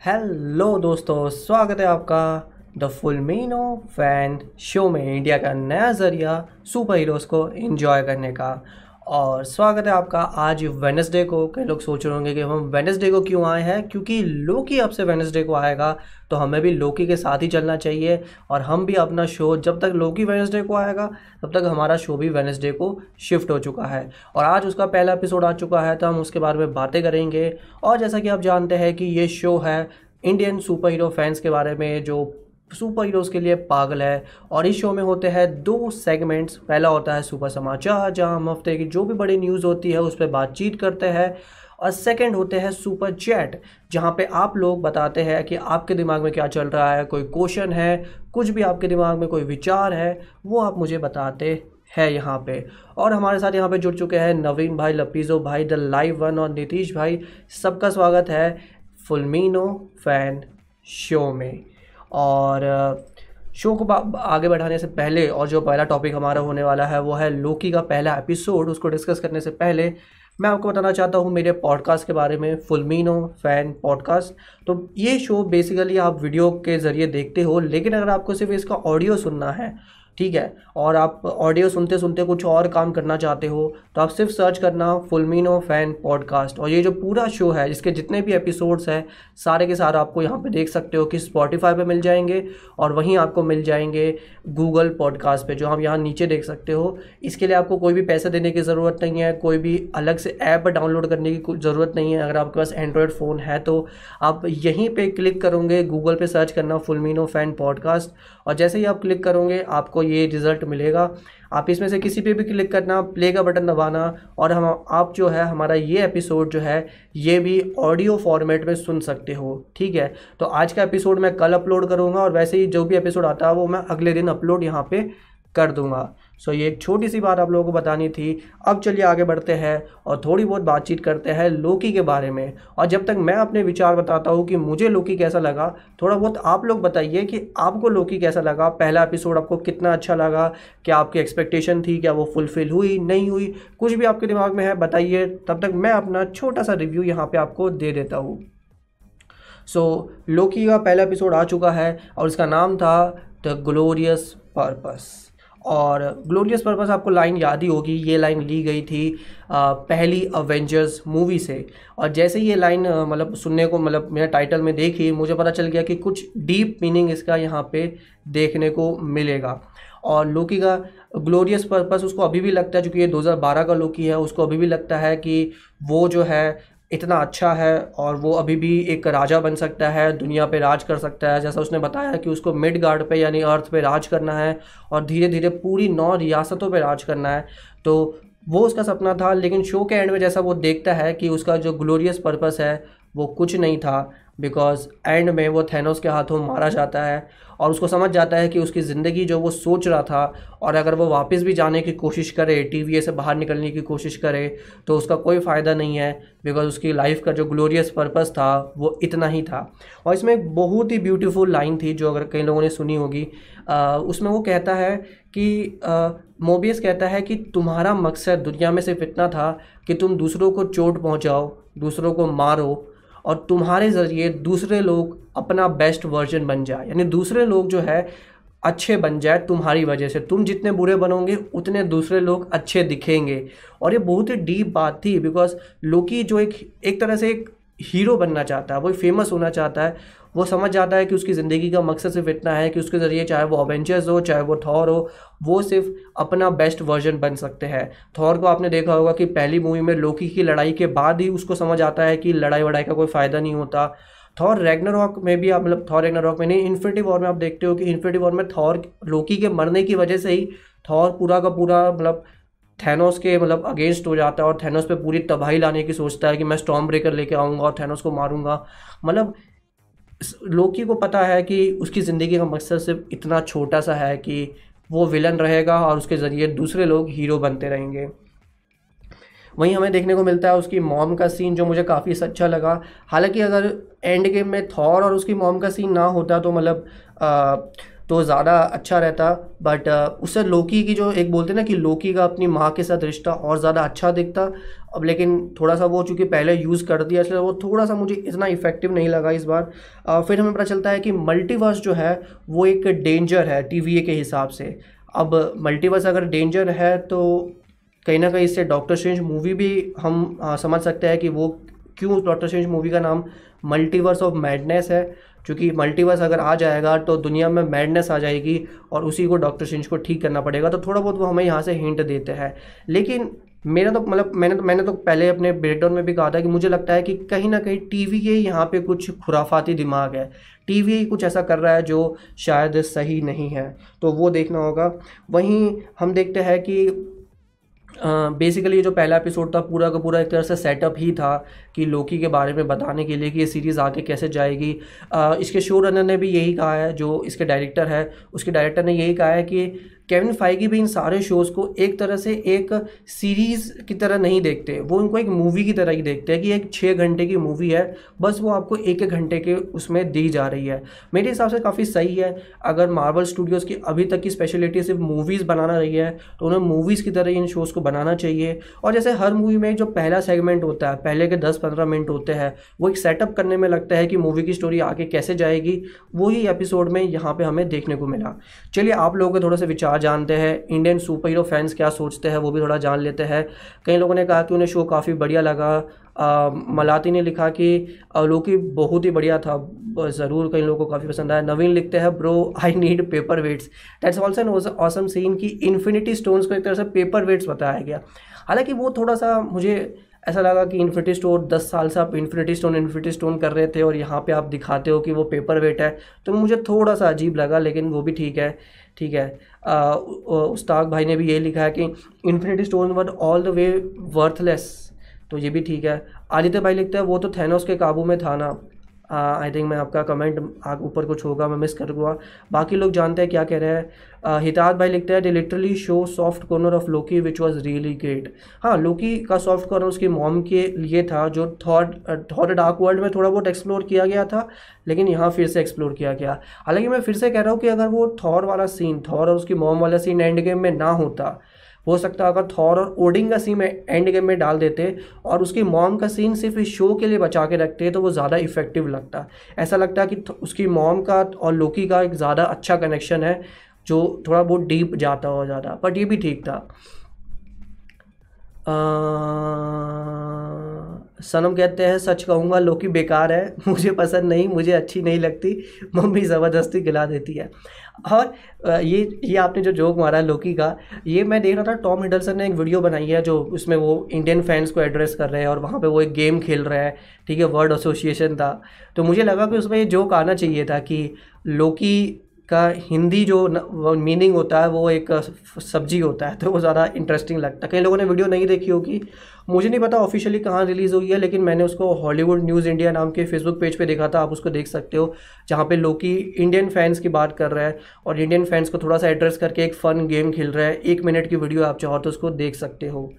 Hello दोस्तों, स्वागत है आपका द फुलमिनो फ़ैन शो में इंडिया का नया ज़रिया सुपर हीरोज़ को एंजॉय करने का। और स्वागत है आपका आज वेनसडे को। कई लोग सोच रहे होंगे कि हम वेनसडे को क्यों आए हैं? क्योंकि लोकी अब से वेनसडे को आएगा तो हमें भी लोकी के साथ ही चलना चाहिए और हम भी अपना शो जब तक लोकी वेनसडे को आएगा, तब तक हमारा शो भी वेनसडे को शिफ्ट हो चुका है। और आज उसका पहला एपिसोड आ चुका है तो हम उसके बारे में बातें करेंगे। और जैसा कि आप जानते हैं कि ये शो है इंडियन सुपर हीरो फैंस के बारे में, जो सुपर हीरोज़ के लिए पागल है। और इस शो में होते हैं दो सेगमेंट्स पहला होता है सुपर समाचार, जहाँ हम हफ़्ते की जो भी बड़ी न्यूज़ होती है, उस पर बातचीत करते हैं। और सेकंड होते हैं सुपर चैट जहाँ पे आप लोग बताते हैं कि आपके दिमाग में क्या चल रहा है, कोई क्वेश्चन है, कुछ भी आपके दिमाग में कोई विचार है, वो आप मुझे बताते हैं यहाँ पे। और हमारे साथ यहाँ पे जुड़ चुके हैं नवीन भाई, लपीज़ो भाई, द लाइव वन और नीतीश भाई। सबका स्वागत है फुलमीनो फ़ैन शो में। और शो को आगे बढ़ाने से पहले और जो पहला टॉपिक हमारा होने वाला है, वो है लोकी का पहला एपिसोड उसको डिस्कस करने से पहले मैं आपको बताना चाहता हूँ मेरे पॉडकास्ट के बारे में फुलमीनो फ़ैन पॉडकास्ट तो ये शो बेसिकली आप वीडियो के ज़रिए देखते हो, लेकिन अगर आपको सिर्फ़ इसका ऑडियो सुनना है ठीक है? और आप ऑडियो सुनते सुनते कुछ और काम करना चाहते हो तो आप सिर्फ़ सर्च करना फुलमिनो फ़ैन पॉडकास्ट और ये जो पूरा शो है, इसके जितने भी एपिसोड्स हैं, सारे के सारे आपको यहाँ पे देख सकते हो कि स्पॉटिफाई पे मिल जाएँगे और वहीं आपको मिल जाएँगे गूगल पॉडकास्ट पे, जो हम यहाँ नीचे देख सकते हो। इसके लिए आपको कोई भी पैसे देने की ज़रूरत नहीं है, कोई भी अलग से ऐप डाउनलोड करने की ज़रूरत नहीं है। अगर आपके पास एंड्रॉयड फ़ोन है तो आप यहीं पर क्लिक करोगे गूगल पर सर्च करना फुलमिनो फ़ैन पॉडकास्ट और जैसे ही आप क्लिक करोगे, आपको ये रिज़ल्ट मिलेगा। आप इसमें से किसी पे भी क्लिक करना, प्ले का बटन दबाना और हम, आप जो है हमारा ये एपिसोड जो है, ये भी ऑडियो फॉर्मेट में सुन सकते हो, ठीक है? तो आज का एपिसोड मैं कल अपलोड करूँगा और वैसे ही जो भी एपिसोड आता है वो मैं अगले दिन अपलोड यहाँ पे कर दूँगा। सो ये एक छोटी सी बात आप लोगों को बतानी थी। अब चलिए आगे बढ़ते हैं और थोड़ी बहुत बातचीत करते हैं लोकी के बारे में। और जब तक मैं अपने विचार बताता हूँ कि मुझे लोकी कैसा लगा थोड़ा बहुत आप लोग बताइए कि आपको लोकी कैसा लगा। पहला एपिसोड आपको कितना अच्छा लगा? क्या आपकी एक्सपेक्टेशन थी? क्या वो फुलफ़िल हुई? नहीं हुई? कुछ भी आपके दिमाग में है बताइए। तब तक मैं अपना छोटा सा रिव्यू यहाँ पर आपको दे देता हूँ। सो so, लोकी का पहला एपिसोड आ चुका है और इसका नाम था द ग्लोरियस पर्पस और ग्लोरियस पर्पस आपको लाइन याद ही होगी ये लाइन ली गई थी आ, पहली अवेंजर्स मूवी से। और जैसे ये लाइन मतलब सुनने को मतलब मेरा टाइटल में देखी मुझे पता चल गया कि कुछ डीप मीनिंग इसका यहाँ पे देखने को मिलेगा। और लोकी का ग्लोरियस पर्पस उसको अभी भी लगता है क्योंकि ये 2012 का लोकी है उसको अभी भी लगता है कि वो जो है इतना अच्छा है और वो अभी भी एक राजा बन सकता है, दुनिया पे राज कर सकता है। जैसा उसने बताया कि उसको मिड गार्ड पर यानी अर्थ पे राज करना है और धीरे धीरे पूरी नौ रियासतों पे राज करना है। तो वो उसका सपना था, लेकिन शो के एंड में जैसा वो देखता है कि उसका जो ग्लोरियस पर्पस है वो कुछ नहीं था बिकॉज़ एंड में वो थैनोस के हाथों मारा जाता है और उसको समझ जाता है कि उसकी ज़िंदगी जो वो सोच रहा था और अगर वो वापस भी जाने की कोशिश करे टी से बाहर निकलने की कोशिश करे तो उसका कोई फ़ायदा नहीं है बिकॉज़ उसकी लाइफ का जो ग्लोरियस पर्पस था, वो इतना ही था। और इसमें एक बहुत ही ब्यूटीफुल लाइन थी जो अगर कई लोगों ने सुनी होगी। उसमें वो कहता है कि मोबियस कहता है कि तुम्हारा मकसद दुनिया में सिर्फ़ इतना था कि तुम दूसरों को चोट पहुंचाओ, दूसरों को मारो और तुम्हारे ज़रिए दूसरे लोग अपना बेस्ट वर्जन बन जाए। यानी दूसरे लोग जो है, अच्छे बन जाए तुम्हारी वजह से। तुम जितने बुरे बनोगे, उतने दूसरे लोग अच्छे दिखेंगे। और ये बहुत ही डीप बात थी बिकॉज़ लोकी जो एक एक तरह से एक हीरो बनना चाहता है, वो फ़ेमस होना चाहता है। वो समझ जाता है कि उसकी ज़िंदगी का मकसद सिर्फ़ इतना है कि उसके ज़रिए चाहे वो अवेंचर्स हो, चाहे वो थॉर हो, वो सिर्फ़ अपना बेस्ट वर्जन बन सकते हैं। थॉर को आपने देखा होगा कि पहली मूवी में लोकी की लड़ाई के बाद ही उसको समझ आता है कि लड़ाई वड़ाई का कोई फ़ायदा नहीं होता। थॉर रॉक में भी आप मतलब थॉर रॉक में नहीं इन्फिनिटी वॉर में आप देखते हो कि इन्फिनिटी वॉर में थॉर लोकी के मरने की वजह से ही थॉर पूरा का पूरा मतलब थैनोस के मतलब अगेंस्ट हो जाता है और थैनोस पे पूरी तबाही लाने की सोचता है कि मैं स्टॉम ब्रेकर लेके आऊँगा और थैनोस को मारूँगा। मतलब लोकी को पता है कि उसकी ज़िंदगी का मकसद सिर्फ़ इतना छोटा सा है कि वो विलन रहेगा और उसके ज़रिए दूसरे लोग हीरो बनते रहेंगे। वहीं हमें देखने को मिलता है उसकी मॉम का सीन जो मुझे काफ़ी अच्छा लगा। हालाँकि अगर एंड गेम में थॉर और उसकी मॉम का सीन ना होता तो मतलब तो ज़्यादा अच्छा रहता बट उससे लोकी की जो एक बोलते ना कि लोकी का अपनी माँ के साथ रिश्ता और ज़्यादा अच्छा दिखता। अब लेकिन थोड़ा सा वो चूँकि पहले यूज़ कर दिया इसलिए वो थोड़ा सा मुझे इतना इफ़ेक्टिव नहीं लगा इस बार। आ, फिर हमें पता चलता है कि मल्टीवर्स जो है वो एक डेंजर है टीवीए के हिसाब से। अब मल्टीवर्स अगर डेंजर है तो कहीं ना कहीं इससे डॉक्टर स्ट्रेंज मूवी भी हम आ, समझ सकते हैं कि वो क्यों डॉक्टर स्ट्रेंज मूवी का नाम मल्टीवर्स ऑफ़ मैडनेस है। क्योंकि मल्टीवर्स अगर आ जाएगा तो दुनिया में मैडनेस आ जाएगी और उसी को डॉक्टर स्ट्रेंज को ठीक करना पड़ेगा। तो थोड़ा बहुत वो हमें यहाँ से हिंट देते हैं। लेकिन मेरा तो मतलब मैंने तो मैंने तो पहले अपने ब्रेकडाउन में भी कहा था कि मुझे लगता है कि कहीं ना कहीं टीवी के यहाँ पे कुछ खुराफाती दिमाग है। टीवी कुछ ऐसा कर रहा है जो शायद सही नहीं है। तो वो देखना होगा। वहीं हम देखते हैं कि बेसिकली uh, जो पहला एपिसोड था पूरा का पूरा एक तरह से सेटअप ही था। कि लोकी के बारे में बताने के लिए कि ये सीरीज़ आगे कैसे जाएगी। uh, इसके शो रनर ने भी यही कहा है जो इसके डायरेक्टर है उसके डायरेक्टर ने यही कहा है कि केविन फाइगी भी इन सारे शोज़ को एक तरह से एक सीरीज़ की तरह नहीं देखते वो उनको एक मूवी की तरह ही देखते हैं कि एक छः घंटे की मूवी है बस वो आपको एक एक घंटे के उसमें दी जा रही है। मेरे हिसाब से काफ़ी सही है अगर मार्वल स्टूडियोज़ की अभी तक की स्पेशलिटी सिर्फ़ मूवीज़ बनाना रही है तो उन्हें मूवीज़ की तरह इन शोज़ को बनाना चाहिए। और जैसे हर मूवी में जो पहला सेगमेंट होता है पहले के दस पंद्रह मिनट होते हैं। वो एक सेटअप करने में लगता है कि मूवी की स्टोरी आगे कैसे जाएगी, वही एपिसोड में यहाँ पर हमें देखने को मिला। चलिए, आप लोगों के थोड़े से विचार जानते हैं इंडियन सुपर हीरो फैंस क्या सोचते हैं, वो भी थोड़ा जान लेते हैं। कई लोगों ने कहा कि उन्हें शो काफ़ी बढ़िया लगा। मलाती ने लिखा कि लोकी बहुत ही बढ़िया था। ज़रूर कई लोगों को काफ़ी पसंद आया। नवीन लिखते हैं bro I need paper weights that's also an awesome scene कि इन्फिनिटी स्टोन्स को एक तरह से पेपर वेट्स बताया गया। हालाँकि वो थोड़ा सा मुझे ऐसा लगा कि इन्फिनिटी स्टोर दस साल से आप इन्फिनिटी स्टोन इन्फिनिटी स्टोन कर रहे थे और यहाँ पे आप दिखाते हो कि वो पेपर वेट है। तो मुझे थोड़ा सा अजीब लगा, लेकिन वो भी ठीक है ठीक है। उस्ताद भाई ने भी ये लिखा है कि infinity stone were all the way worthless तो ये भी ठीक है। आदित्य भाई लिखते हैं, वो तो थैनोस के काबू में था ना। आई थिंक मैं आपका कमेंट ऊपर कुछ होगा, मैं मिस कर दूँगा बाकी लोग जानते हैं क्या कह रहे हैं। हितात भाई लिखते हैं they literally show soft corner of Loki which was really great हाँ लोकी का सॉफ्ट कॉर्नर उसकी मॉम के लिए था, जो थॉट थॉट डार्क वर्ल्ड में थोड़ा बहुत एक्सप्लोर किया गया था, लेकिन यहाँ फिर से एक्सप्लोर किया गया। हालाँकि मैं फिर से कह रहा हूँ कि अगर वो थॉर वाला सीन थॉर और उसकी मॉम वाला सीन एंड गेम में ना होता हो सकता है अगर थॉर और ओडिंग का सीन एंड गेम में डाल देते और उसकी मॉम का सीन सिर्फ़ इस शो के लिए बचा के रखते तो वो ज़्यादा इफ़ेक्टिव लगता। ऐसा लगता है कि उसकी मॉम का और लोकी का एक ज़्यादा अच्छा कनेक्शन है, जो थोड़ा बहुत डीप जाता हो ज़्यादा बट ये भी ठीक था। सनम कहते हैं, सच कहूँगा लोकी बेकार है, मुझे पसंद नहीं, मुझे अच्छी नहीं लगती, मम्मी ज़बरदस्ती गिला देती है। और ये ये आपने जो जोक मारा है लोकी का, ये मैं देख रहा था टॉम हिडलसन ने एक वीडियो बनाई है जो उसमें वो इंडियन फैंस को एड्रेस कर रहे हैं और वहाँ पे वो एक गेम खेल रहा है, ठीक है वर्ल्ड एसोसिएशन था। तो मुझे लगा कि उसमें ये जोक आना चाहिए था कि लोकी का हिंदी जो मीनिंग होता है, वो एक सब्ज़ी होता है तो वो ज़्यादा इंटरेस्टिंग लगता है। कई लोगों ने वीडियो नहीं देखी होगी। मुझे नहीं पता ऑफिशियली कहाँ रिलीज़ हुई है, लेकिन मैंने उसको हॉलीवुड न्यूज़ इंडिया नाम के फेसबुक पेज पे देखा था, आप उसको देख सकते हो, जहाँ पे लोकी इंडियन फैंस की बात कर रहे हैं, और इंडियन फैंस को थोड़ा सा एड्रेस करके एक फ़न गेम खेल रहा है। एक मिनट की वीडियो आप चाहो तो उसको देख सकते हो।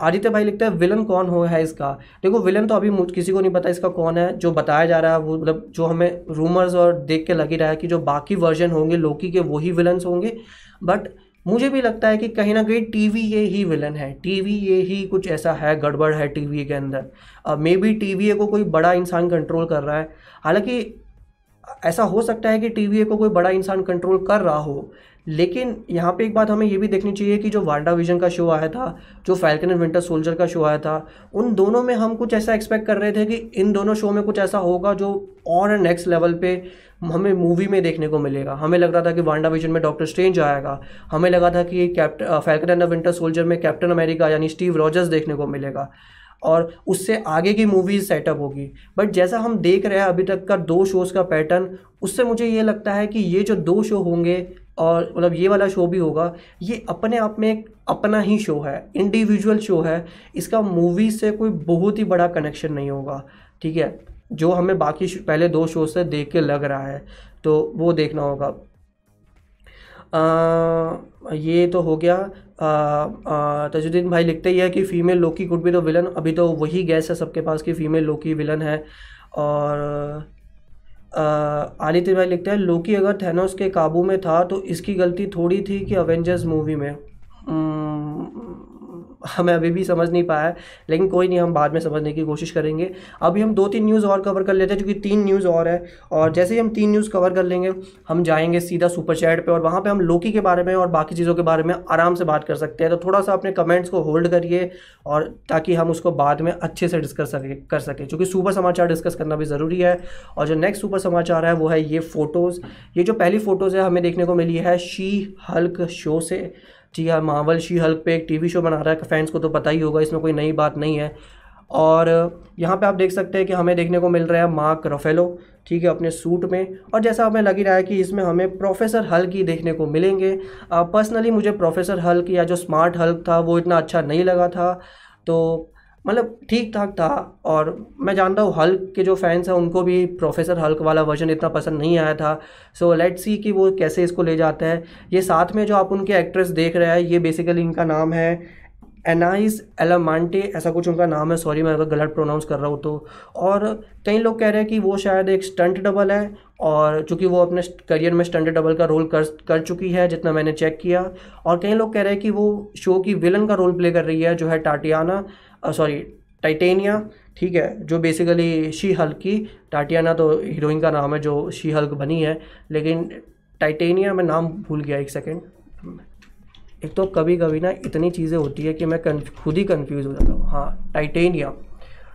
आदित्य भाई लिखते हैं, विलन कौन हो है इसका? देखो, विलन तो अभी किसी को नहीं पता इसका कौन है, जो बताया जा रहा है, वो मतलब जो हमें रूमर्स और देख के लग ही रहा है कि जो बाकी वर्जन होंगे लोकी के वही विलन्स होंगे। बट मुझे भी लगता है कि कहीं ना कहीं टीवी ये ही विलन है। टीवी ये ही कुछ ऐसा है, गड़बड़ है टीवी के अंदर। मे बी टीवी को कोई बड़ा इंसान कंट्रोल कर रहा है। हालाँकि ऐसा हो सकता है कि टीवी को कोई बड़ा इंसान कंट्रोल कर रहा हो। लेकिन यहाँ पे एक बात हमें ये भी देखनी चाहिए कि जो वांडा विजन का शो आया था, जो फैल्कन एंड विंटर सोल्जर का शो आया था, उन दोनों में हम कुछ ऐसा एक्सपेक्ट कर रहे थे कि इन दोनों शो में कुछ ऐसा होगा जो और नेक्स्ट लेवल पे हमें मूवी में देखने को मिलेगा। हमें लग रहा था कि वांडा विजन में डॉक्टर स्ट्रेंज आएगा। हमें लगा था कि कैप्ट फैल्कन एंड विंटर सोल्जर में कैप्टन अमेरिका यानी स्टीव रॉजर्स देखने को मिलेगा और उससे आगे की मूवीज़ सेटअप होगी। बट जैसा हम देख रहे हैं अभी तक का दो शोज़ का पैटर्न उससे मुझे ये लगता है कि ये जो दो शो होंगे और मतलब ये वाला शो भी होगा। ये अपने आप में एक अपना ही शो है इंडिविजुअल शो है। इसका मूवी से कोई बहुत ही बड़ा कनेक्शन नहीं होगा ठीक है? जो हमें बाकी पहले दो शो से देख के लग रहा है तो वो देखना होगा। आ, ये तो हो गया। तजुद्दीन भाई लिखते ही है कि फ़ीमेल लोकी कुड भी तो विलन अभी तो वही गैस है सबके पास कि फ़ीमेल लोकी विलन है। और आली तिवारी लिखते हैं, लोकी अगर थैनोस के काबू में था तो इसकी गलती थोड़ी थी कि अवेंजर्स मूवी में। हमें अभी भी समझ नहीं पाया है, लेकिन कोई नहीं, हम बाद में समझने की कोशिश करेंगे। अभी हम दो तीन न्यूज़ और कवर कर लेते हैं क्योंकि तीन न्यूज़ और है, और जैसे ही हम तीन न्यूज़ कवर कर लेंगे, हम जाएँगे सीधा सुपर चैट पर और वहाँ पर हम लोकी के बारे में और बाकी चीज़ों के बारे में आराम से बात कर सकते हैं। तो थोड़ा सा अपने कमेंट्स को होल्ड करिए, और ताकि हम उसको बाद में अच्छे से डिस्कस सके, कर सकें क्योंकि सुपर समाचार डिस्कस करना भी ज़रूरी है। और जो नेक्स्ट सुपर समाचार है, वो है ये फ़ोटोज़ ये जो पहली फ़ोटोज़ है, हमें देखने को मिली है शी हल्क शो से। जी हाँ मावल शी हल्क पे एक टीवी शो बना रहा है फैंस को तो पता ही होगा, इसमें कोई नई बात नहीं है। और यहाँ पे आप देख सकते हैं कि हमें देखने को मिल रहा है मार्क रफेलो, ठीक है, अपने सूट में। और जैसा हमें लग ही रहा है कि इसमें हमें प्रोफेसर हल्क ही देखने को मिलेंगे। पर्सनली मुझे प्रोफेसर हल्क या जो स्मार्ट हल्क था, वो इतना अच्छा नहीं लगा था। तो मतलब ठीक ठाक था और मैं जानता हूँ हल्क के जो फैंस हैं, उनको भी प्रोफेसर हल्क वाला वर्जन इतना पसंद नहीं आया था। सो लेट्स सी कि वो कैसे इसको ले जाता है। ये साथ में जो आप उनके एक्ट्रेस देख रहे हैं, ये बेसिकली इनका नाम है एनाइज एलामांटे ऐसा कुछ उनका नाम है सॉरी मैं अगर गलत प्रोनाउंस कर रहा हूँ तो। और कई लोग कह रहे हैं कि वो शायद एक स्टंट डबल है, और चूँकि वो अपने करियर में स्टंट डबल का रोल कर कर चुकी है, जितना मैंने चेक किया। और कई लोग कह रहे हैं कि वो शो की विलन का रोल प्ले कर रही है, जो है टाटियाना सॉरी टाइटेनिया ठीक है, जो बेसिकली शी हल्क की टाटियाना तो हीरोइन का नाम है, जो शी हल्क बनी है, लेकिन टाइटेनिया मैं नाम भूल गया, एक सेकेंड एक तो कभी कभी ना इतनी चीज़ें होती है कि मैं खुद ही कन्फ्यूज़ हो जाता हूँ। हाँ टाइटेनिया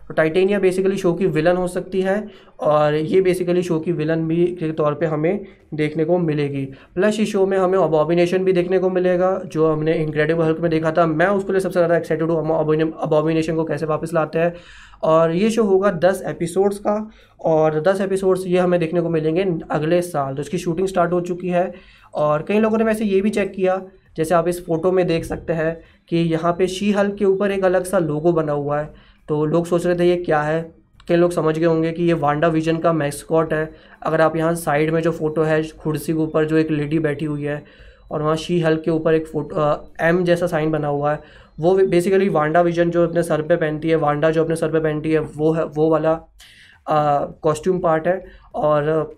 तो टाइटेनिया बेसिकली शो की विलन हो सकती है और ये बेसिकली शो की विलन भी के तौर पे हमें देखने को मिलेगी। प्लस इस शो में हमें अबॉबिनेशन भी देखने को मिलेगा, जो हमने इनक्रेडिबल हल्क में देखा था। मैं उसके लिए सबसे ज़्यादा एक्साइटेड हूँ, हम को कैसे वापस लाते हैं। और ये शो होगा दस एपिसोड्स का और दस एपिसोड्स ये हमें देखने को मिलेंगे अगले साल। तो इसकी शूटिंग स्टार्ट हो चुकी है और कई लोगों ने वैसे ये भी चेक किया जैसे आप इस फ़ोटो में देख सकते हैं कि यहाँ पे शी हल्क के ऊपर एक अलग सा लोगो बना हुआ है। तो लोग सोच रहे थे ये क्या है? कई लोग समझ गए होंगे कि ये वांडा विजन का मैस्कॉट है। अगर आप यहाँ साइड में जो फ़ोटो है कुर्सी के ऊपर जो एक लेडी बैठी हुई है और वहाँ शी हल्क के ऊपर एक फ़ोटो एम जैसा साइन बना हुआ है, वो बेसिकली वांडा विजन जो अपने सर पे पहनती है, वांडा जो अपने सर पे पहनती है, वो है, वो वाला कॉस्ट्यूम पार्ट है। और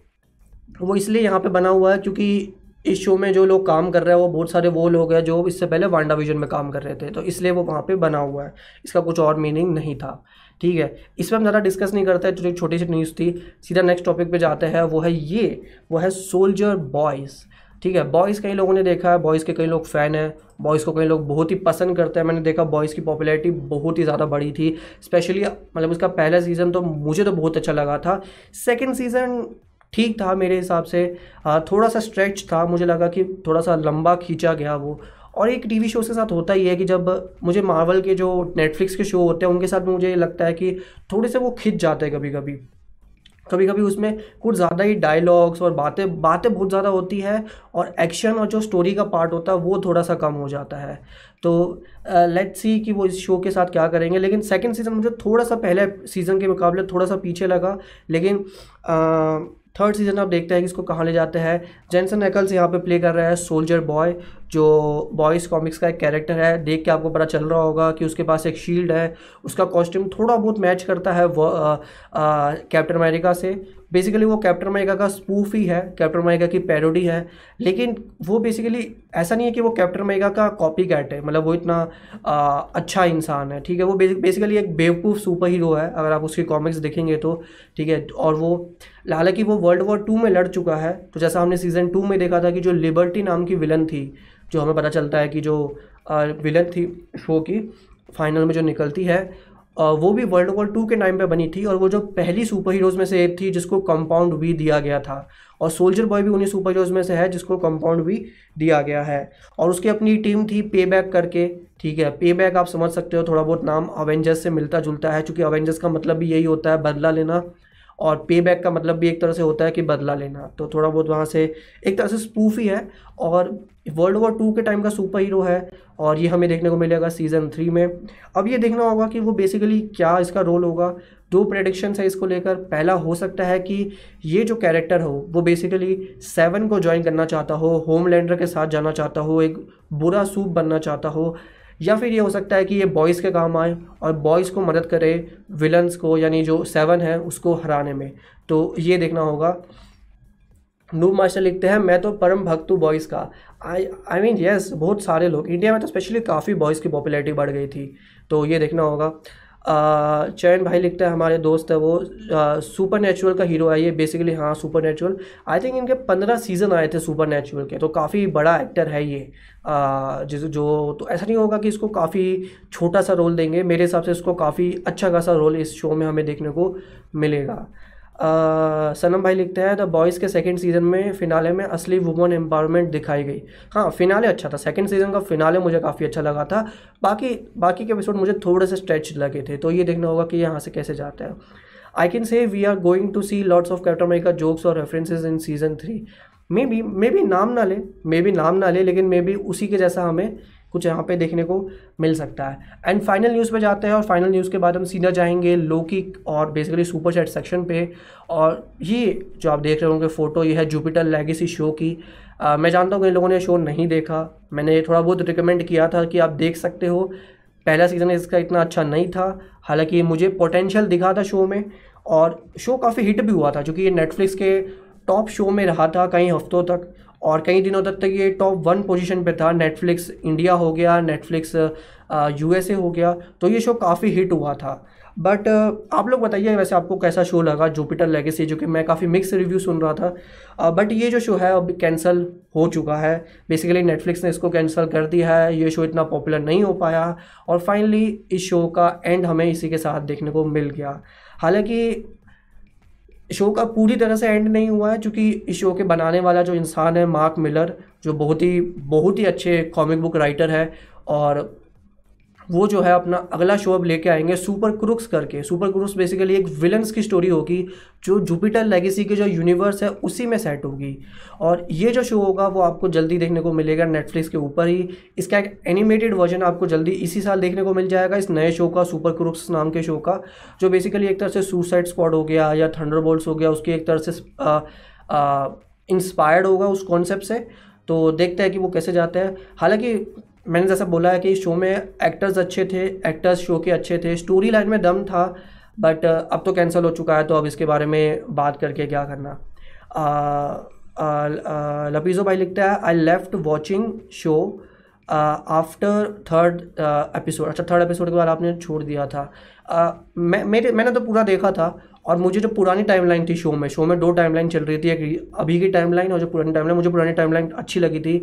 वो इसलिए यहाँ पे बना हुआ है क्योंकि इस शो में जो लोग काम कर रहे हैं, वो बहुत सारे वो लोग हैं जो इससे पहले वांडा विजन में काम कर रहे थे तो इसलिए वो वहाँ पे बना हुआ है। इसका कुछ और मीनिंग नहीं था। ठीक है? इस पर हम ज़्यादा डिस्कस नहीं करते जो एक छोटी सी न्यूज़ थी, सीधा नेक्स्ट टॉपिक पे जाते हैं, वो है ये, वो है सोल्जर बॉयज़ ठीक है? बॉयज़ कई लोगों ने देखा है बॉयज़ के कई लोग फ़ैन हैं बॉयज़ को कई लोग बहुत ही पसंद करते हैं। मैंने देखा बॉयज़ की पॉपुलैरिटी बहुत ही ज़्यादा बढ़ी थी स्पेशली मतलब उसका पहला सीज़न तो मुझे तो बहुत अच्छा लगा था। सेकेंड सीज़न ठीक था मेरे हिसाब से। थोड़ा सा स्ट्रेच था मुझे लगा कि थोड़ा सा लंबा खींचा गया वो। और एक टीवी शो के साथ होता ही है कि जब मुझे मार्वल के जो नेटफ्लिक्स के शो होते हैं उनके साथ मुझे लगता है कि थोड़े से वो खिंच जाते हैं कभी कभी कभी कभी उसमें कुछ ज़्यादा ही डायलॉग्स और बातें बातें बहुत ज़्यादा होती है और एक्शन और जो स्टोरी का पार्ट होता है वो थोड़ा सा कम हो जाता है। तो लेट्स सी कि वो इस शो के साथ क्या करेंगे। लेकिन सेकंड सीज़न मुझे थोड़ा सा पहले सीज़न के मुकाबले थोड़ा सा पीछे लगा। लेकिन आ, थर्ड सीज़न आप देखते हैं कि इसको कहाँ ले जाते हैं। जेंसन एकल्स यहाँ पे प्ले कर रहा है सोल्जर बॉय जो बॉयज़ कॉमिक्स का एक कैरेक्टर है। देख के आपको पता चल रहा होगा कि उसके पास एक शील्ड है। उसका कॉस्ट्यूम थोड़ा बहुत मैच करता है कैप्टन अमेरिका से। बेसिकली वो कैप्टन अमेरिका का स्पूफ ही है कैप्टन अमेरिका की पैरोडी है लेकिन वो बेसिकली ऐसा नहीं है कि वो कैप्टन अमेरिका का कॉपी कैट है मतलब वो इतना आ, अच्छा इंसान है ठीक है? वो बेसिकली एक बेवकूफ़ सुपर हीरो है अगर आप उसकी कॉमिक्स देखेंगे तो ठीक है? और वो हालाँकि वो वर्ल्ड वॉर टू में लड़ चुका है तो जैसा हमने सीज़न टू में देखा था कि जो लिबर्टी नाम की विलन थी जो हमें पता चलता है कि जो विलन थी शो की फाइनल में जो निकलती है वो भी वर्ल्ड वॉर टू के टाइम पे बनी थी और वो जो पहली सुपर हीरोज़ में से एक थी जिसको कंपाउंड वी दिया गया था। और सोल्जर बॉय भी उन्हीं सुपर हीरोज़ में से है जिसको कंपाउंड वी दिया गया है। और उसकी अपनी टीम थी पे बैक करके, ठीक है? पे बैक आप समझ सकते हो, थोड़ा बहुत नाम अवेंजर्स से मिलता जुलता है, चूँकि अवेंजर्स का मतलब भी यही होता है, बदला लेना। और पे बैक का मतलब भी एक तरह से होता है कि बदला लेना। तो थोड़ा बहुत वहाँ से एक तरह से स्पूफ ही है और वर्ल्ड वॉर टू के टाइम का सुपर हीरो है और ये हमें देखने को मिलेगा सीज़न थ्री में। अब ये देखना होगा कि वो बेसिकली क्या इसका रोल होगा। दो प्रडिक्शन है इसको लेकर। पहला हो सकता है कि ये जो कैरेक्टर हो, वो बेसिकली सेवन को ज्वाइन करना चाहता हो होमलैंडर के साथ जाना चाहता हो, एक बुरा सूप बनना चाहता हो या फिर ये हो सकता है कि ये बॉयज़ के काम आए और बॉयज़ को मदद करे विलन्स को, यानी जो सेवन है, उसको हराने में। तो ये देखना होगा। नूब मास्टर लिखते हैं, मैं तो परम भक्त हूँ बॉयज़ का। आई आई मीन यस बहुत सारे लोग इंडिया में तो स्पेशली काफ़ी बॉयज़ की पॉपुलैरिटी बढ़ गई थी। तो ये देखना होगा। चैन भाई लिखता है, हमारे दोस्त है वो सुपर नेचुरल का हीरो है ये बेसिकली हाँ सुपर नेचुरल आई थिंक इनके पंद्रह सीज़न आए थे सुपर नेचुरल के तो काफ़ी बड़ा एक्टर है ये। जिस, जो तो ऐसा नहीं होगा कि इसको काफ़ी छोटा सा रोल देंगे, मेरे हिसाब से इसको काफ़ी अच्छा खासा रोल इस शो में हमें देखने को मिलेगा। सनम भाई लिखते हैं द बॉयज़ के सेकंड सीज़न में फिनाले में असली वुमन एम्पावरमेंट दिखाई गई। हाँ फिनाले अच्छा था। सेकंड सीज़न का फिनाले मुझे काफ़ी अच्छा लगा था। बाकी बाकी के एपिसोड मुझे थोड़े से स्ट्रेच लगे थे तो ये देखना होगा कि यहाँ से कैसे जाता है। I can say we are going to see lots of Captain America jokes और references in season three maybe maybe नाम ना ले मे बी नाम ना ले, लेकिन मे बी उसी के जैसा हमें कुछ यहाँ पे देखने को मिल सकता है। एंड फाइनल न्यूज़ पे जाते हैं और फाइनल न्यूज़ के बाद हम सीधा जाएँगे लोकी और बेसिकली सुपर चैट सेक्शन पे। और ये जो आप देख रहे होंगे फ़ोटो ये है जुपिटर लेगेसी शो की। आ, मैं जानता हूँ कि इन लोगों ने शो नहीं देखा। मैंने थोड़ा बहुत रिकमेंड किया था कि आप देख सकते हो। पहला सीज़न इसका इतना अच्छा नहीं था। हालाँकि मुझे पोटेंशियल दिखा था शो में और शो काफ़ी हिट भी हुआ था क्योंकि ये नेटफ्लिक्स के टॉप शो में रहा था कई हफ्तों तक। और कई दिनों तक तक ये टॉप वन पोजीशन पे था। नेटफ्लिक्स इंडिया हो गया नेटफ्लिक्स यूएसए हो गया तो ये शो काफ़ी हिट हुआ था। बट आप लोग बताइए वैसे आपको कैसा शो लगा जुपिटर लेगेसी जो कि मैं काफ़ी मिक्स रिव्यू सुन रहा था। बट ये जो शो है, अब कैंसिल हो चुका है। बेसिकली नेटफ्लिक्स ने इसको कैंसिल कर दिया है। ये शो इतना पॉपुलर नहीं हो पाया और फाइनली इस शो का एंड हमें इसी के साथ देखने को मिल गया। हालाँकि शो का पूरी तरह से एंड नहीं हुआ है क्योंकि इस शो के बनाने वाला जो इंसान है, मार्क मिलर, जो बहुत ही बहुत ही अच्छे कॉमिक बुक राइटर है और वो जो है अपना अगला शो अब लेके आएँगे सुपर क्रुक्स करके। सुपर क्रुक्स बेसिकली एक विलन्स की स्टोरी होगी, जो जुपिटर लेगेसी के जो यूनिवर्स है, उसी में सेट होगी। और ये जो शो होगा, वो आपको जल्दी देखने को मिलेगा नेटफ्लिक्स के ऊपर ही। इसका एक एनिमेटेड वर्जन आपको जल्दी इसी साल देखने को मिल जाएगा, इस नए शो का सुपर क्रुक्स नाम के शो का, जो बेसिकली एक तरह से सुसाइड स्क्वाड हो गया या थंडर हो गया, उसकी एक तरह से इंस्पायर्ड होगा उस कॉन्सेप्ट से। तो देखते हैं कि वो कैसे जाते हैं। हालाँकि मैंने जैसा बोला है कि शो में एक्टर्स अच्छे थे एक्टर्स शो के अच्छे थे। स्टोरी लाइन में दम था बट अब तो कैंसिल हो चुका है तो अब इसके बारे में बात करके क्या करना। लपीज़ो भाई लिखता है I left watching show after third episode अच्छा थर्ड एपिसोड के बाद आपने छोड़ दिया था। Uh, मैं मेरे मैंने तो पूरा देखा था और मुझे जो पुरानी टाइमलाइन थी शो में शो में दो टाइमलाइन चल रही थी, एक अभी की टाइमलाइन और जो पुरानी टाइमलाइन मुझे पुरानी टाइमलाइन अच्छी लगी थी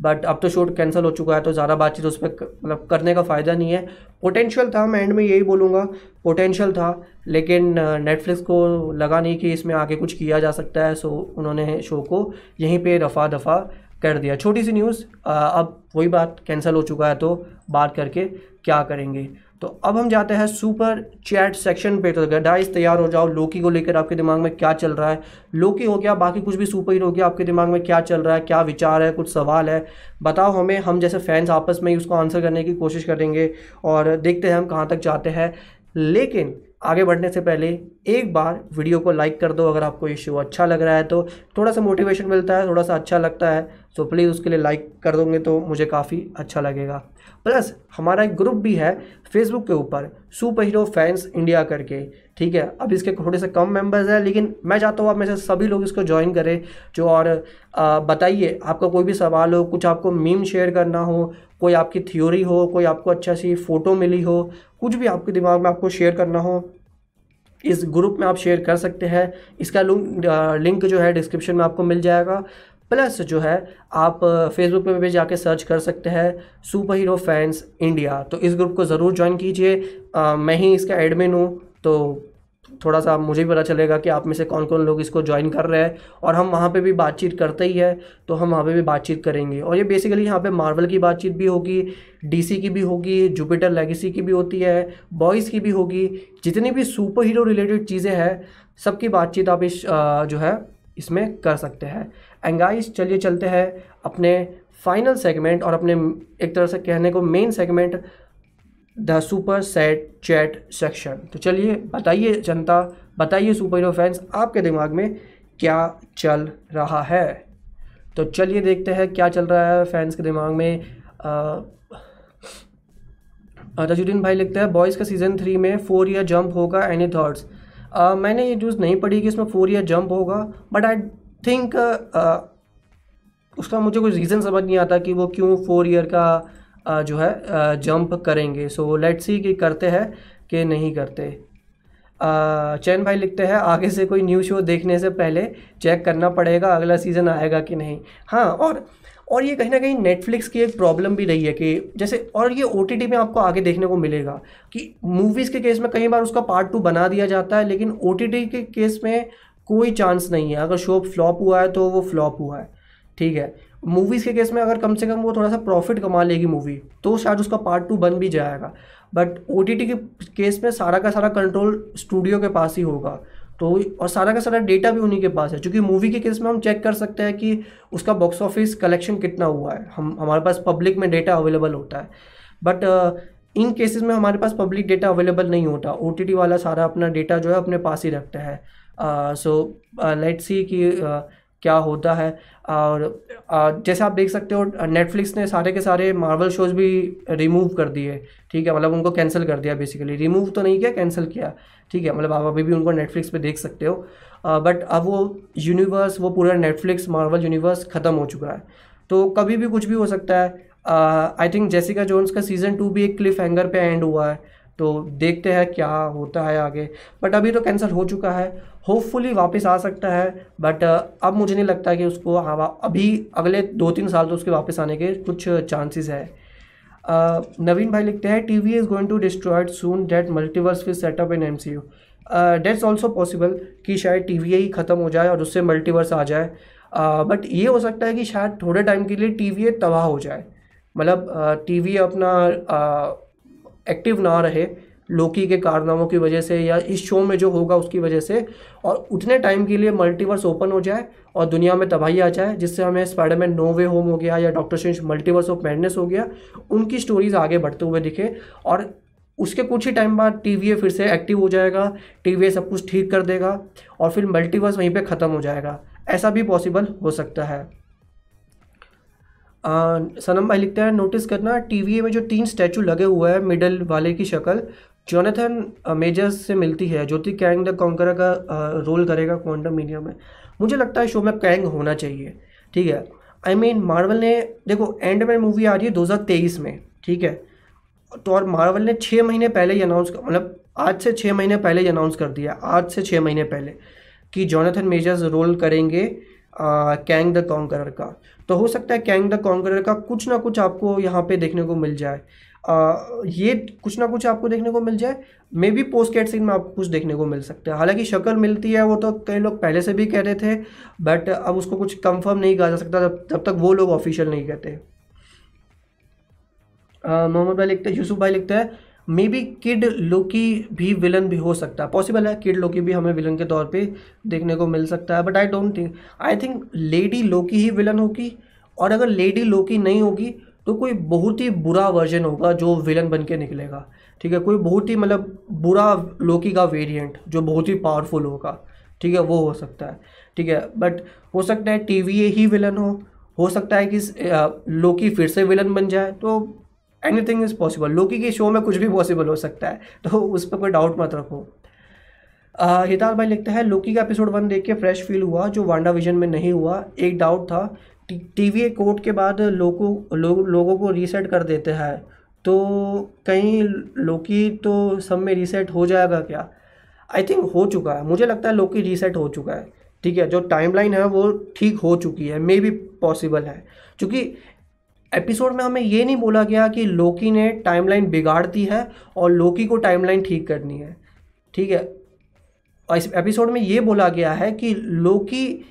बट अब तो शो कैंसिल हो चुका है तो ज़्यादा बातचीत उस पर मतलब करने का फ़ायदा नहीं है। पोटेंशियल था, मैं एंड में यही बोलूँगा पोटेंशियल था, लेकिन नेटफ्लिक्स को लगा नहीं कि इसमें आगे कुछ किया जा सकता है सो उन्होंने शो को यहीं पर रफ़ा दफ़ा कर दिया। छोटी सी न्यूज़ अब वही बात कैंसिल हो चुका है तो बात करके क्या करेंगे? तो अब हम जाते हैं सुपर चैट सेक्शन पे। तो गाइस तैयार हो जाओ। लोकी को लेकर आपके दिमाग में क्या चल रहा है? लोकी हो गया, बाकी कुछ भी सुपर हीरो हो गया, आपके दिमाग में क्या चल रहा है? क्या विचार है? कुछ सवाल है? बताओ हमें। हम जैसे फैंस आपस में ही उसको आंसर करने की कोशिश करेंगे और देखते हैं हम कहाँ तक जाते हैं। लेकिन आगे बढ़ने से पहले एक बार वीडियो को लाइक कर दो अगर आपको ये शो अच्छा लग रहा है तो थोड़ा सा मोटिवेशन मिलता है, थोड़ा सा अच्छा लगता है तो प्लीज़ उसके लिए लाइक कर दोगे तो मुझे काफ़ी अच्छा लगेगा। प्लस हमारा एक ग्रुप भी है फेसबुक के ऊपर सुपर हीरो फैंस इंडिया करके, ठीक है? अब इसके थोड़े से कम मेंबर्स हैं, लेकिन मैं चाहता हूँ आप में से सभी लोग इसको ज्वाइन करें, जो और बताइए, आपका कोई भी सवाल हो, कुछ आपको मीम शेयर करना हो, कोई आपकी थ्योरी हो, कोई आपको अच्छा सी फ़ोटो मिली हो कुछ भी आपके दिमाग में आपको शेयर करना हो, इस ग्रुप में आप शेयर कर सकते हैं। इसका लिंक जो है डिस्क्रिप्शन में आपको मिल जाएगा। प्लस जो है, आप फेसबुक पे भी जाके सर्च कर सकते हैं सुपर हीरो फैंस इंडिया तो इस ग्रुप को ज़रूर ज्वाइन कीजिए। मैं ही इसका एडमिन हूँ तो थोड़ा सा मुझे भी पता चलेगा कि आप में से कौन कौन लोग इसको ज्वाइन कर रहे हैं और हम वहाँ पे भी बातचीत करते ही है तो हम वहाँ पे भी बातचीत करेंगे। और ये बेसिकली यहाँ पे मार्वल की बातचीत भी होगी डीसी की भी होगी जुपिटर लेगेसी की भी होती है बॉयज़ की भी होगी, जितनी भी सुपर हीरो रिलेटेड चीज़ें हैं, सबकी बातचीत आप इस जो है, इसमें कर सकते हैं। एंगाइज चलिए चलते हैं अपने फाइनल सेगमेंट और अपने एक तरह से कहने को main segment the super set chat section. तो चलिए, बताइए जनता, बताइए सुपर हीरो फैंस, आपके दिमाग में क्या चल रहा है? तो चलिए देखते हैं क्या चल रहा है फैंस के दिमाग में। तजुद्दीन भाई लिखते हैं, बॉयज़ का सीज़न थ्री में फोर ईयर जंप होगा, एनी थॉट्स? मैंने ये न्यूज़ नहीं पढ़ी कि इसमें फोर ईयर जंप होगा बट आई थिंक उसका मुझे कोई रीज़न समझ नहीं आता कि वो क्यों फोर ईयर का जो है जंप करेंगे। सो लेट्स सी कि करते हैं कि नहीं करते। चैन भाई लिखते हैं, आगे से कोई न्यू शो देखने से पहले चेक करना पड़ेगा, अगला सीज़न आएगा कि नहीं। हाँ और और ये कहीं ना कहीं नेटफ्लिक्स की एक प्रॉब्लम भी रही है कि जैसे, और ये ओटीटी में आपको आगे देखने को मिलेगा कि मूवीज़ के केस में कई बार उसका पार्ट टू बना दिया जाता है, लेकिन ओटीटी के केस में कोई चांस नहीं है। अगर शो फ्लॉप हुआ है तो वो फ्लॉप हुआ है। ठीक है? मूवीज़ के केस में अगर कम से कम वो थोड़ा सा प्रॉफिट कमा लेगी मूवी तो शायद उसका पार्ट टू बन भी जाएगा। बट ओटीटी के केस में सारा का सारा कंट्रोल स्टूडियो के पास ही होगा। तो और सारा का सारा डेटा भी उन्हीं के पास है क्योंकि मूवी के केस में हम चेक कर सकते हैं कि उसका बॉक्स ऑफ़िस कलेक्शन कितना हुआ है। हम हमारे पास पब्लिक में डेटा अवेलेबल होता है। बट इन केसेस में हमारे पास पब्लिक डेटा अवेलेबल नहीं होता। ओटीटी वाला सारा अपना डेटा जो है अपने पास ही रखता है। सो लेट्स सी कि uh, क्या होता है। और जैसे आप देख सकते हो नेटफ्लिक्स ने सारे के सारे मार्वल शोज़ भी रिमूव कर दिए, ठीक है? मतलब उनको कैंसिल कर दिया बेसिकली रिमूव तो नहीं किया कैंसिल किया, ठीक है? मतलब आप अभी भी उनको नेटफ्लिक्स पे देख सकते हो। बट अब वो यूनिवर्स वो पूरा नेटफ्लिक्स मार्वल यूनिवर्स ख़त्म हो चुका है। तो कभी भी कुछ भी हो सकता है। आई थिंक जेसिका जोन्स का सीज़न टू भी एक क्लिफ हैंगर पे एंड हुआ है। तो देखते हैं क्या होता है आगे। बट अभी तो कैंसिल हो चुका है। होपफुली वापस आ सकता है बट अब मुझे नहीं लगता कि उसको अभी अगले दो तीन साल तो उसके वापस आने के कुछ चांसेस है। नवीन भाई लिखते हैं T V is going to destroyed soon that multiverse with setup in M C U that's also possible कि शायद टी वी ही ख़त्म हो जाए और उससे मल्टीवर्स आ जाए। बट uh, ये हो सकता है कि शायद थोड़े टाइम के लिए टी वी तबाह हो जाए। मतलब टी वी अपना एक्टिव uh, ना रहे। लोकी के कारनामों की वजह से या इस शो में जो होगा उसकी वजह से और उतने टाइम के लिए मल्टीवर्स ओपन हो जाए और दुनिया में तबाही आ जाए, जिससे हमें स्पाइडरमैन नो वे होम हो गया या Doctor Strange Multiverse of Madness हो गया, उनकी स्टोरीज आगे बढ़ते हुए दिखे और उसके कुछ ही टाइम बाद टीवीए फिर से एक्टिव हो जाएगा टीवीए सब कुछ ठीक कर देगा और फिर मल्टीवर्स वहीं पर ख़त्म हो जाएगा। ऐसा भी पॉसिबल हो सकता है। सनम भाई लिखते हैं नोटिस करना टीवीए में जो तीन स्टैचू लगे हुए हैं मिडल वाले की शक्ल जोनाथन मेजर्स से मिलती है। ज्योति कैंग द कॉन्करा का रोल करेगा क्वांटम मीडिया में। मुझे लगता है शो में कैंग होना चाहिए। ठीक है? आई मीन मार्वल ने, देखो एंड में मूवी आ रही है 2023 में। ठीक है? तो और मार्वल ने छः महीने पहले ही अनाउंस मतलब आज से छः महीने पहले ही अनाउंस कर दिया। आज से छः महीने पहले कि जॉनथन मेजर्स रोल करेंगे कैंग द कॉन्करर का। तो हो सकता है कैंग द कॉन्करर का कुछ ना कुछ आपको यहाँ पे देखने को मिल जाए। ये कुछ ना कुछ आपको देखने को मिल जाए। Maybe post cat scene में आपको कुछ देखने को मिल सकता है। हालाँकि शक्ल मिलती है, वो तो कई लोग पहले से भी कह रहे थे बट अब उसको कुछ कंफर्म नहीं कहा जा सकता, जब जब तक वो लोग ऑफिशियल नहीं कहते। मोहम्मद भाई लिखते हैं, यूसुफ भाई लिखते हैं मे बी किड लोकी भी विलन भी हो सकता है। पॉसिबल है किड लोकी भी हमें विलन के तौर पे देखने को मिल सकता है but I don't think I think lady Loki he villain होगी, और अगर लेडी लोकी नहीं होगी तो कोई बहुत ही बुरा वर्जन होगा जो विलन बन के निकलेगा। ठीक है, कोई बहुत ही मतलब बुरा लोकी का वेरिएंट जो बहुत ही पावरफुल होगा। ठीक है, वो हो सकता है। ठीक है बट हो सकता है टी ही विलन हो। हो सकता है कि लोकी फिर से विलन बन जाए। तो एनीथिंग इज़ पॉसिबल लोकी के शो में कुछ भी पॉसिबल हो सकता है। तो उस पर कोई डाउट मत रखो। हिताल भाई लिखता है लोकी का एपिसोड वन देख के फ्रेश फील हुआ, जो वांडा विजन में नहीं हुआ। एक डाउट था टीवी कोर्ट के बाद लोगों लो, लोगों को रीसेट कर देते हैं। तो कहीं लोकी तो सब में रीसेट हो जाएगा क्या? आई थिंक हो चुका है। मुझे लगता है लोकी रीसेट हो चुका है। ठीक है जो टाइमलाइन है वो ठीक हो चुकी है। मे बी पॉसिबल है। क्योंकि एपिसोड में हमें ये नहीं बोला गया कि लोकी ने टाइमलाइन बिगाड़ दी है और लोकी को टाइमलाइन ठीक करनी है। ठीक है इस एपिसोड में ये बोला गया है कि लोकी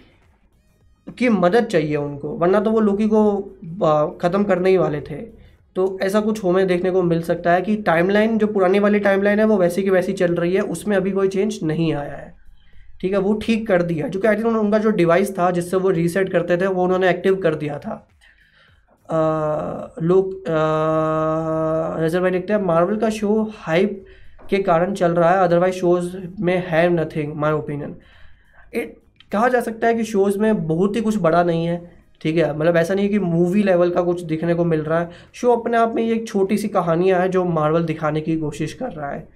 की मदद चाहिए उनको, वरना तो वो लोकी को ख़त्म करने ही वाले थे। तो ऐसा कुछ हमें देखने को मिल सकता है कि टाइमलाइन जो पुरानी वाली टाइमलाइन है, वो वैसी की वैसी चल रही है, उसमें अभी कोई चेंज नहीं आया है। ठीक है, वो ठीक कर दिया। क्योंकि आई थिंक उनका जो डिवाइस था, जिससे वो रीसेट करते थे, वो उन्होंने एक्टिव कर दिया था। लोग नज़र भाई लिखते हैं मार्वल का शो हाइप के कारण चल रहा है अदरवाइज़ शोज़ में have nothing my opinion it कहा जा सकता है कि शोज़ में बहुत ही कुछ बड़ा नहीं है, ठीक है? मतलब ऐसा नहीं है कि मूवी लेवल का कुछ दिखने को मिल रहा है। शो अपने आप में ये एक छोटी सी कहानियाँ है जो मार्वल दिखाने की कोशिश कर रहा है।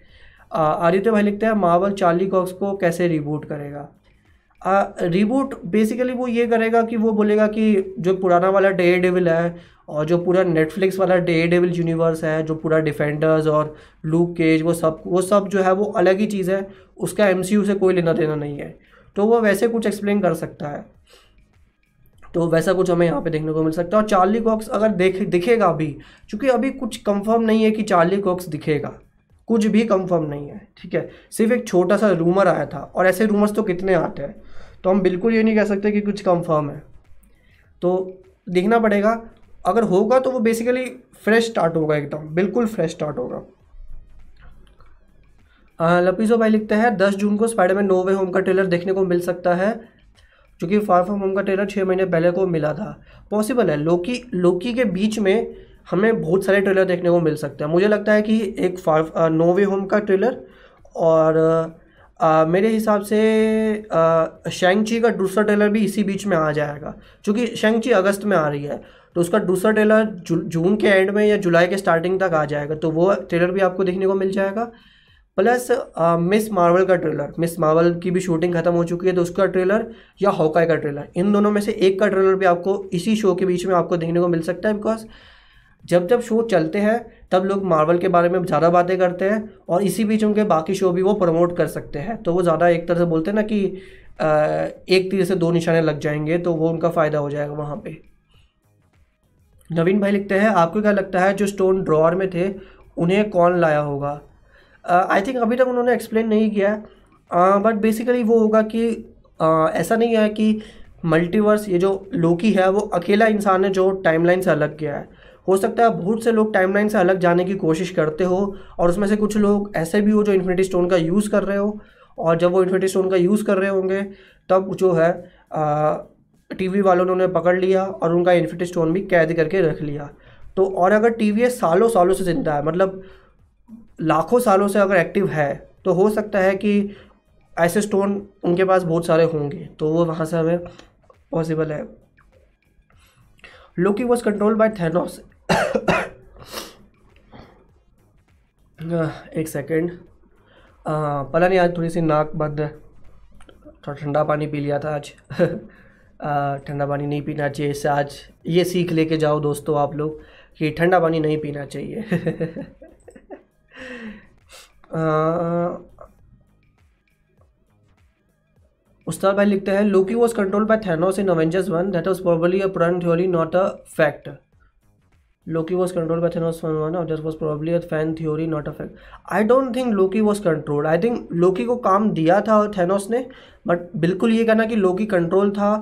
आदित्य भाई लिखते हैं मार्वल चार्ली कॉक्स को कैसे रिबूट करेगा? रिबूट बेसिकली वो ये करेगा कि वो बोलेगा कि जो पुराना वाला डे डेविल है और जो पूरा नेटफ्लिक्स वाला डे डेविल यूनिवर्स है, जो पूरा डिफेंडर्स और लूक केज वो सब वो सब जो है वो अलग ही चीज़ है। उसका एमसीयू से कोई लेना देना नहीं है। तो वो वैसे कुछ एक्सप्लेन कर सकता है। तो वैसा कुछ हमें यहाँ पे देखने को मिल सकता है। और चार्ली कॉक्स अगर देख, दिखेगा अभी क्योंकि अभी कुछ कंफर्म नहीं है कि चार्ली कॉक्स दिखेगा। कुछ भी कंफर्म नहीं है, ठीक है? सिर्फ़ एक छोटा सा रूमर आया था, और ऐसे रूमर्स तो कितने आते हैं? तो हम बिल्कुल ये नहीं कह सकते कि कुछ कंफर्म है। तो देखना पड़ेगा। अगर होगा तो वो बेसिकली फ्रेश स्टार्ट होगा एकदम, बिल्कुल फ्रेश स्टार्ट होगा। लपीजो भाई लिखते हैं दस जून को स्पाइडरमैन नो वे होम का ट्रेलर देखने को मिल सकता है क्योंकि फार फ्रॉम होम का ट्रेलर छः महीने पहले को मिला था। पॉसिबल है लोकी लोकी के बीच में हमें बहुत सारे ट्रेलर देखने को मिल सकते हैं। मुझे लगता है कि एक फार नो वे होम का ट्रेलर और आ, मेरे हिसाब से शेंगची का दूसरा ट्रेलर भी इसी बीच में आ जाएगा क्योंकि शेंगची अगस्त में आ रही है। तो उसका दूसरा ट्रेलर जून के एंड में या जुलाई के स्टार्टिंग तक आ जाएगा तो वो ट्रेलर भी आपको देखने को मिल जाएगा। प्लस मिस मार्वल का ट्रेलर। मिस मार्वल की भी शूटिंग खत्म हो चुकी है तो उसका ट्रेलर या हॉकाई का ट्रेलर। इन दोनों में से एक का ट्रेलर भी आपको इसी शो के बीच में आपको देखने को मिल सकता है बिकॉज़ जब जब शो चलते हैं, तब लोग मार्वल के बारे में ज़्यादा बातें करते हैं और इसी बीच उनके बाकी शो भी वो प्रमोट कर सकते हैं। तो वो ज़्यादा एक तरह से बोलते हैं ना कि एक तीर से दो निशाने लग जाएँगे तो वो उनका फ़ायदा हो जाएगा वहाँ पे। नवीन भाई लिखते हैं, आपको क्या लगता है जो स्टोन ड्रॉर में थे, उन्हें कौन लाया होगा? आई थिंक अभी तक उन्होंने एक्सप्लेन नहीं किया है। बट बेसिकली वो होगा कि uh, ऐसा नहीं है कि मल्टीवर्स ये जो लोकी है वो अकेला इंसान है जो टाइमलाइन से अलग गया है। हो सकता है बहुत से लोग टाइमलाइन से अलग जाने की कोशिश करते हो और उसमें से कुछ लोग ऐसे भी हो जो इन्फिनिटी स्टोन का यूज़ कर रहे हो और जब वो इन्फिनिटी स्टोन का यूज़ कर रहे होंगे तब जो है टीवी वालों ने उन्हें पकड़ लिया और उनका इन्फिनिटी स्टोन भी कैद करके रख लिया। तो और अगर टी वी सालों सालों से ज़िंदा है मतलब लाखों सालों से अगर एक्टिव है तो हो सकता है कि ऐसे स्टोन उनके पास बहुत सारे होंगे तो वो वहाँ से हमें पॉसिबल है। Loki was control by Thanos एक सेकेंड पता नहीं, आज थोड़ी सी नाक बंद है। थोड़ा ठंडा पानी पी लिया था आज। ठंडा पानी नहीं पीना चाहिए इससे आज। ये सीख लेके जाओ दोस्तों आप लोग कि ठंडा पानी नहीं पीना चाहिए। उस्ताद भाई लिखते हैं Loki was control by Thanos in Avengers one that was probably a पुरान theory not a fact Loki was control by Thanos one one that was probably a fan theory not a fact I don't think Loki was control I think Loki को काम दिया था Thanos ने but बिल्कुल ये कहना कि लोकी control था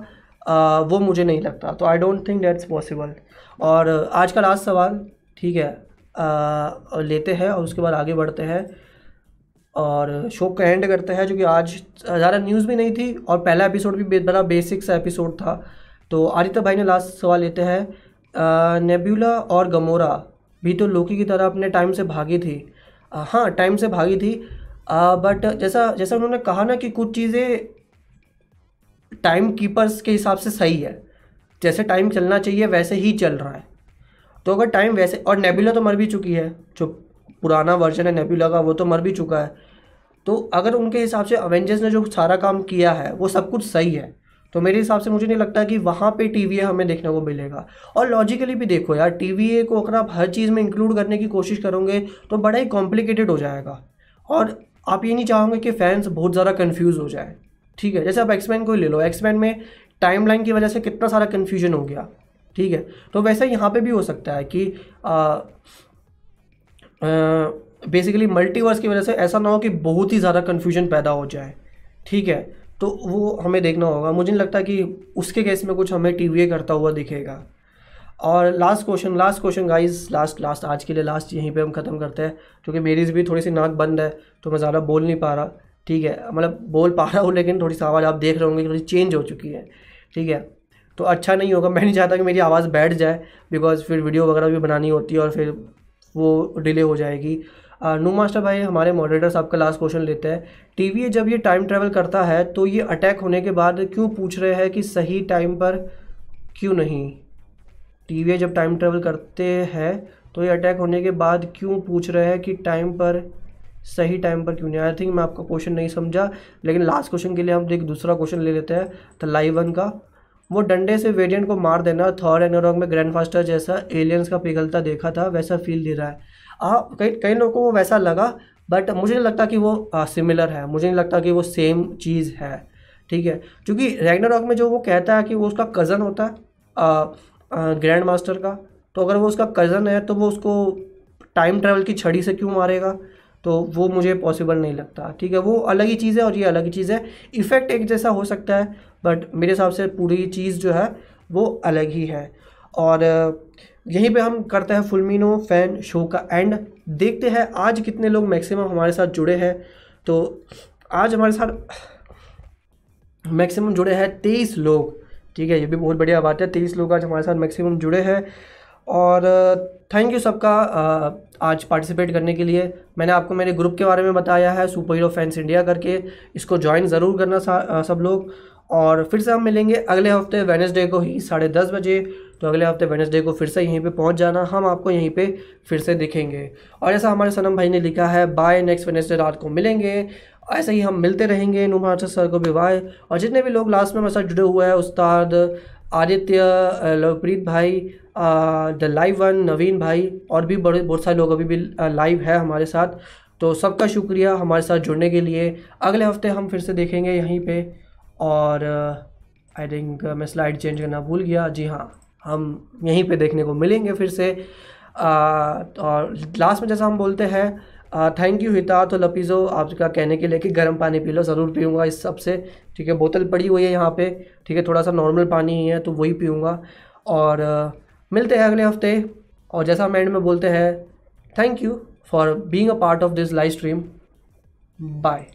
वो मुझे नहीं लगता। तो I don't think that's possible और आज का लास्ट सवाल ठीक है आ, लेते हैं और उसके बाद आगे बढ़ते हैं। और शो का एंड करते हैं जो कि आज ज़्यादा न्यूज़ भी नहीं थी और पहला एपिसोड भी बड़ा बेसिक सा एपिसोड था। तो आदित्य भाई ने लास्ट सवाल लेते हैं नेब्यूला और गमोरा भी तो लोकी की तरह अपने टाइम से भागी थी। हाँ टाइम से भागी थी। आ, बट जैसा जैसा उन्होंने कहा ना कि कुछ चीज़ें टाइम कीपर्स के हिसाब से सही है। जैसे टाइम चलना चाहिए वैसे ही चल रहा है। तो अगर टाइम वैसे और नेबुला तो मर भी चुकी है जो पुराना वर्जन है नेबुला का वो तो मर भी चुका है। तो अगर उनके हिसाब से अवेंजर्स ने जो सारा काम किया है, वो सब कुछ सही है। तो मेरे हिसाब से मुझे नहीं लगता कि वहाँ पे टी हमें देखने को मिलेगा। और लॉजिकली भी देखो यार टीवीए को अगर आप हर चीज़ में इंक्लूड करने की कोशिश करोगे तो बड़ा ही कॉम्प्लिकेटेड हो जाएगा। और आप ये नहीं चाहोगे कि फैंस बहुत ज़्यादा कन्फ्यूज़ हो जाए। ठीक है, जैसे आप एक्समैन को ही ले लो। एक्समैन में टाइम की वजह से कितना सारा कन्फ्यूज़न हो गया। ठीक है तो वैसे यहाँ पे भी हो सकता है कि बेसिकली मल्टीवर्स की वजह से ऐसा ना हो कि बहुत ही ज़्यादा कन्फ्यूज़न पैदा हो जाए। ठीक है? तो वो हमें देखना होगा। मुझे नहीं लगता कि उसके केस में कुछ हमें टी करता हुआ दिखेगा। और last question last question guys last last आज के लिए लास्ट यहीं पे हम ख़त्म करते हैं। क्योंकि मेरी भी थोड़ी सी नाक बंद है तो मैं ज़्यादा बोल नहीं पा रहा। ठीक है? मतलब बोल पा रहा हूँ, लेकिन थोड़ी सी आवाज़ आप देख रहे होंगे थोड़ी चेंज हो चुकी है। ठीक है? तो अच्छा नहीं होगा। मैं नहीं चाहता कि मेरी आवाज़ बैठ जाए बिकॉज़ फिर वीडियो वगैरह भी बनानी होती है और फिर वो डिले हो जाएगी। नू मास्टर भाई, हमारे मॉडरेटर्स आपका लास्ट क्वेश्चन लेते हैं। टीवी जब ये टाइम ट्रैवल करता है तो ये अटैक होने के बाद क्यों पूछ रहे हैं कि सही टाइम पर क्यों नहीं? टी जब टाइम ट्रेवल करते हैं तो ये अटैक होने के बाद क्यों पूछ रहे हैं कि टाइम पर, सही टाइम पर क्यों नहीं? आई थिंक मैं आपका क्वेश्चन नहीं समझा, लेकिन लास्ट क्वेश्चन के लिए हम एक दूसरा क्वेश्चन ले लेते हैं तो लाइव वन का। वो डंडे से वेरियंट को मार देना थर्ड एनोरॉक में ग्रैंड फास्टर जैसा एलियंस का पिघलता देखा था, वैसा फील दे रहा है। हाँ कई कई लोगों को वो वैसा लगा, बट मुझे नहीं लगता कि वो सिमिलर है। मुझे नहीं लगता कि वो सेम चीज़ है, ठीक है? क्योंकि रैगनारॉक में जो वो कहता है कि वो उसका कज़न होता है ग्रैंड मास्टर का तो अगर वो उसका कज़न है तो वो उसको टाइम ट्रैवल की छड़ी से क्यों मारेगा? तो वो मुझे पॉसिबल नहीं लगता, ठीक है? वो अलग ही चीज़ है और ये अलग ही चीज़ है। इफ़ेक्ट एक जैसा हो सकता है बट मेरे हिसाब से पूरी चीज़ जो है, वो अलग ही है। और यहीं पे हम करते हैं फुलमिनो फ़ैन शो का एंड देखते हैं आज कितने लोग मैक्सिमम हमारे साथ जुड़े हैं। तो आज हमारे साथ मैक्सिमम जुड़े हैं तेईस लोग। ठीक है, ये भी बहुत बढ़िया बात है। तेईस लोग आज हमारे साथ मैक्सिमम जुड़े हैं। और थैंक यू सबका आज पार्टिसिपेट करने के लिए। मैंने आपको मेरे ग्रुप के बारे में बताया है सुपर हीरो फैंस इंडिया करके। इसको ज्वाइन ज़रूर करना सब लोग। और फिर से हम मिलेंगे अगले हफ़्ते वेनसडे को ही, साढ़े दस बजे। तो अगले हफ़्ते वेनसडे को फिर से यहीं पे पहुँच जाना। हम आपको यहीं पे फिर से दिखेंगे। और ऐसा हमारे सनम भाई ने लिखा है बाय नेक्स्ट वेनसडे रात को मिलेंगे। ऐसे ही हम मिलते रहेंगे नुमान सर को भी बाय और जितने भी लोग लास्ट में हमारे साथ जुड़े हुए हैं, उस्ताद आदित्य लवप्रीत भाई द लाइव वन नवीन भाई, और भी बड़े, बहुत सारे लोग अभी भी लाइव है हमारे साथ। तो सबका शुक्रिया हमारे साथ जुड़ने के लिए। अगले हफ़्ते हम फिर से देखेंगे यहीं पे। और आई uh, थिंक uh, मैं स्लाइड चेंज करना भूल गया। जी हाँ हम यहीं पे देखने को मिलेंगे फिर से। Uh, और लास्ट में जैसा हम बोलते हैं थैंक यू हिता तो लपीज़ो आपका कहने के लिए कि गर्म पानी पी लो ज़रूर पीऊँगा इस सबसे। ठीक है बोतल पड़ी हुई है यहाँ पे। ठीक है थोड़ा सा नॉर्मल पानी ही है तो वही पीऊँगा। और मिलते हैं अगले हफ़्ते। और जैसा हम एंड में बोलते हैं thank you for being a part of this live stream bye